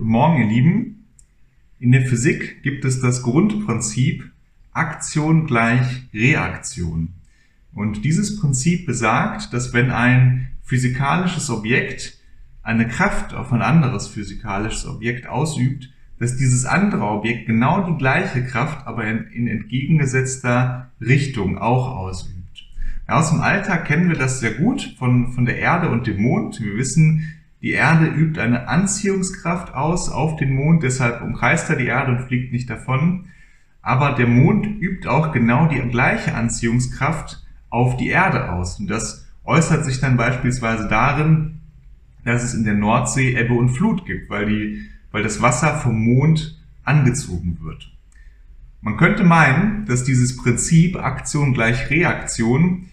Guten Morgen, ihr Lieben. In der Physik gibt es das Grundprinzip Aktion gleich Reaktion. Und dieses Prinzip besagt, dass wenn ein physikalisches Objekt eine Kraft auf ein anderes physikalisches Objekt ausübt, dass dieses andere Objekt genau die gleiche Kraft, aber in, in entgegengesetzter Richtung auch ausübt. Ja, aus dem Alltag kennen wir das sehr gut von, von der Erde und dem Mond. Wir wissen, die Erde übt eine Anziehungskraft aus auf den Mond, deshalb umkreist er die Erde und fliegt nicht davon. Aber der Mond übt auch genau die gleiche Anziehungskraft auf die Erde aus. Und das äußert sich dann beispielsweise darin, dass es in der Nordsee Ebbe und Flut gibt, weil, die, weil das Wasser vom Mond angezogen wird. Man könnte meinen, dass dieses Prinzip Aktion gleich Reaktion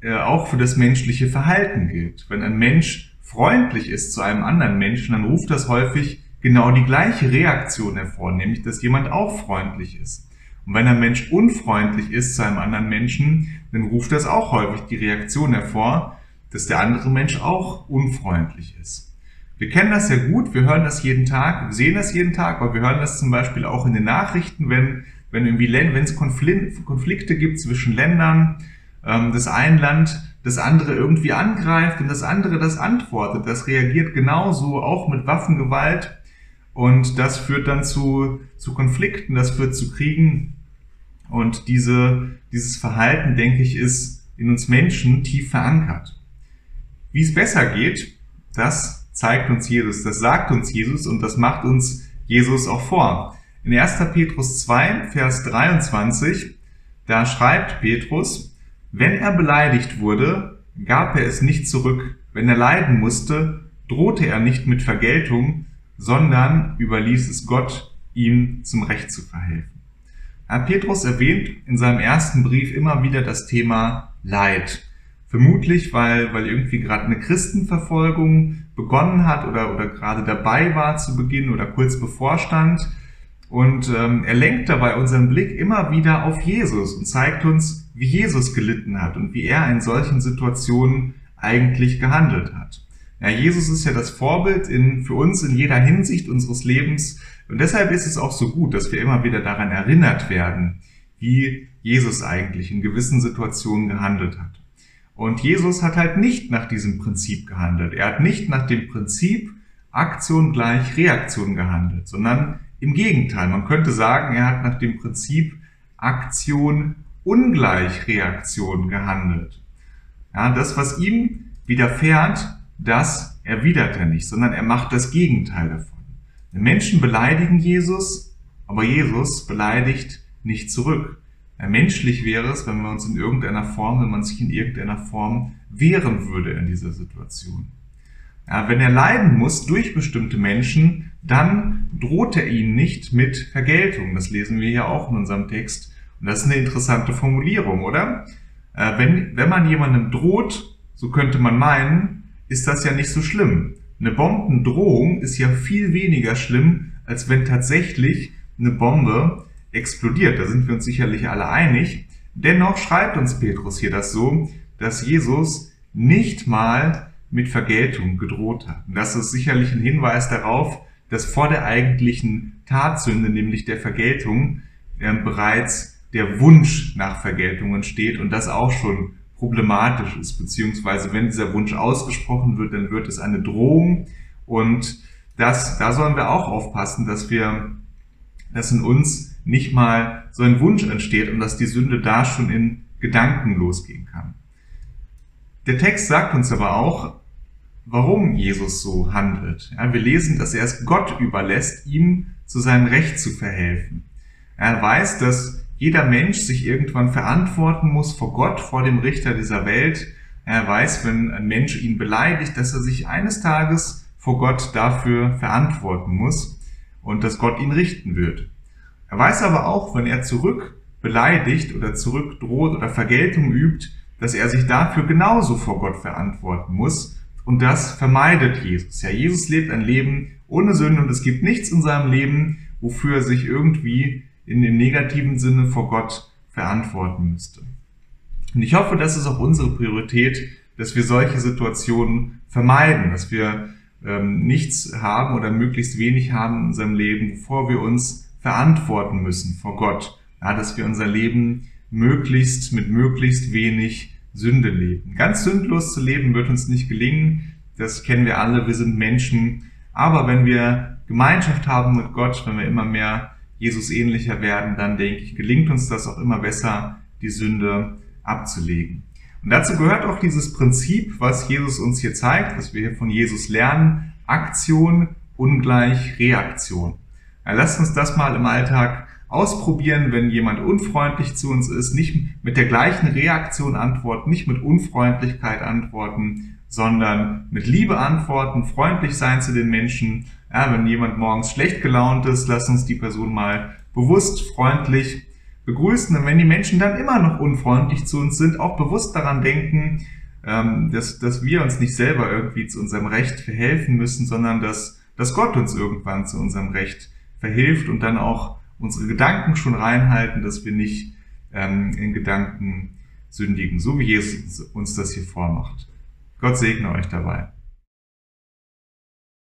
äh, auch für das menschliche Verhalten gilt. Wenn ein Mensch freundlich ist zu einem anderen Menschen, dann ruft das häufig genau die gleiche Reaktion hervor, nämlich dass jemand auch freundlich ist. Und wenn ein Mensch unfreundlich ist zu einem anderen Menschen, dann ruft das auch häufig die Reaktion hervor, dass der andere Mensch auch unfreundlich ist. Wir kennen das sehr gut, wir hören das jeden Tag, wir sehen das jeden Tag, aber wir hören das zum Beispiel auch in den Nachrichten, wenn, wenn irgendwie, wenn es Konflikte gibt zwischen Ländern, ähm, das ein Land das andere irgendwie angreift und das andere das antwortet. Das reagiert genauso, auch mit Waffengewalt. Und das führt dann zu, zu Konflikten, das führt zu Kriegen. Und diese, dieses Verhalten, denke ich, ist in uns Menschen tief verankert. Wie es besser geht, das zeigt uns Jesus, das sagt uns Jesus und das macht uns Jesus auch vor. In 1. Petrus 2, Vers 23, da schreibt Petrus, wenn er beleidigt wurde, gab er es nicht zurück. Wenn er leiden musste, drohte er nicht mit Vergeltung, sondern überließ es Gott, ihm zum Recht zu verhelfen. Herr Petrus erwähnt in seinem ersten Brief immer wieder das Thema Leid. Vermutlich, weil, weil irgendwie gerade eine Christenverfolgung begonnen hat oder, oder gerade dabei war zu Beginn oder kurz bevorstand. Und ähm, er lenkt dabei unseren Blick immer wieder auf Jesus und zeigt uns, wie Jesus gelitten hat und wie er in solchen Situationen eigentlich gehandelt hat. Ja, Jesus ist ja das Vorbild in, für uns in jeder Hinsicht unseres Lebens und deshalb ist es auch so gut, dass wir immer wieder daran erinnert werden, wie Jesus eigentlich in gewissen Situationen gehandelt hat. Und Jesus hat halt nicht nach diesem Prinzip gehandelt. Er hat nicht nach dem Prinzip Aktion gleich Reaktion gehandelt, sondern im Gegenteil, man könnte sagen, er hat nach dem Prinzip Aktion ungleich Reaktion gehandelt. Ja, das, was ihm widerfährt, das erwidert er nicht, sondern er macht das Gegenteil davon. Die Menschen beleidigen Jesus, aber Jesus beleidigt nicht zurück. Ja, menschlich wäre es, wenn wir uns in irgendeiner Form, wenn man sich in irgendeiner Form wehren würde in dieser Situation. Ja, wenn er leiden muss durch bestimmte Menschen, dann droht er ihnen nicht mit Vergeltung. Das lesen wir hier auch in unserem Text. Und das ist eine interessante Formulierung, oder? Äh, wenn, wenn man jemandem droht, so könnte man meinen, ist das ja nicht so schlimm. Eine Bombendrohung ist ja viel weniger schlimm, als wenn tatsächlich eine Bombe explodiert. Da sind wir uns sicherlich alle einig. Dennoch schreibt uns Petrus hier das so, dass Jesus nicht mal mit Vergeltung gedroht hat. Und das ist sicherlich ein Hinweis darauf, dass vor der eigentlichen Tatsünde, nämlich der Vergeltung, äh, bereits der Wunsch nach Vergeltung steht und das auch schon problematisch ist, beziehungsweise wenn dieser Wunsch ausgesprochen wird, dann wird es eine Drohung und das, da sollen wir auch aufpassen, dass wir, dass in uns nicht mal so ein Wunsch entsteht und dass die Sünde da schon in Gedanken losgehen kann. Der Text sagt uns aber auch, warum Jesus so handelt. Ja, wir lesen, dass er es Gott überlässt, ihm zu seinem Recht zu verhelfen. Er weiß, dass jeder Mensch sich irgendwann verantworten muss vor Gott, vor dem Richter dieser Welt. Er weiß, wenn ein Mensch ihn beleidigt, dass er sich eines Tages vor Gott dafür verantworten muss und dass Gott ihn richten wird. Er weiß aber auch, wenn er zurück beleidigt oder zurückdroht oder Vergeltung übt, dass er sich dafür genauso vor Gott verantworten muss und das vermeidet Jesus. Ja, Jesus lebt ein Leben ohne Sünde und es gibt nichts in seinem Leben, wofür er sich irgendwie in dem negativen Sinne vor Gott verantworten müsste. Und ich hoffe, das ist auch unsere Priorität, dass wir solche Situationen vermeiden, dass wir ähm, nichts haben oder möglichst wenig haben in unserem Leben, bevor wir uns verantworten müssen vor Gott. Ja, dass wir unser Leben möglichst mit möglichst wenig Sünde leben. Ganz sündlos zu leben wird uns nicht gelingen. Das kennen wir alle. Wir sind Menschen. Aber wenn wir Gemeinschaft haben mit Gott, wenn wir immer mehr Jesus ähnlicher werden, dann denke ich, gelingt uns das auch immer besser, die Sünde abzulegen. Und dazu gehört auch dieses Prinzip, was Jesus uns hier zeigt, was wir hier von Jesus lernen. Aktion ungleich Reaktion. Ja, lasst uns das mal im Alltag ausprobieren, wenn jemand unfreundlich zu uns ist, nicht mit der gleichen Reaktion antworten, nicht mit Unfreundlichkeit antworten, sondern mit Liebe antworten, freundlich sein zu den Menschen. Ja, wenn jemand morgens schlecht gelaunt ist, lass uns die Person mal bewusst freundlich begrüßen. Und wenn die Menschen dann immer noch unfreundlich zu uns sind, auch bewusst daran denken, ähm, dass, dass wir uns nicht selber irgendwie zu unserem Recht verhelfen müssen, sondern dass, dass Gott uns irgendwann zu unserem Recht verhilft und dann auch unsere Gedanken schon reinhalten, dass wir nicht ähm, in Gedanken sündigen, so wie Jesus uns das hier vormacht. Gott segne euch dabei.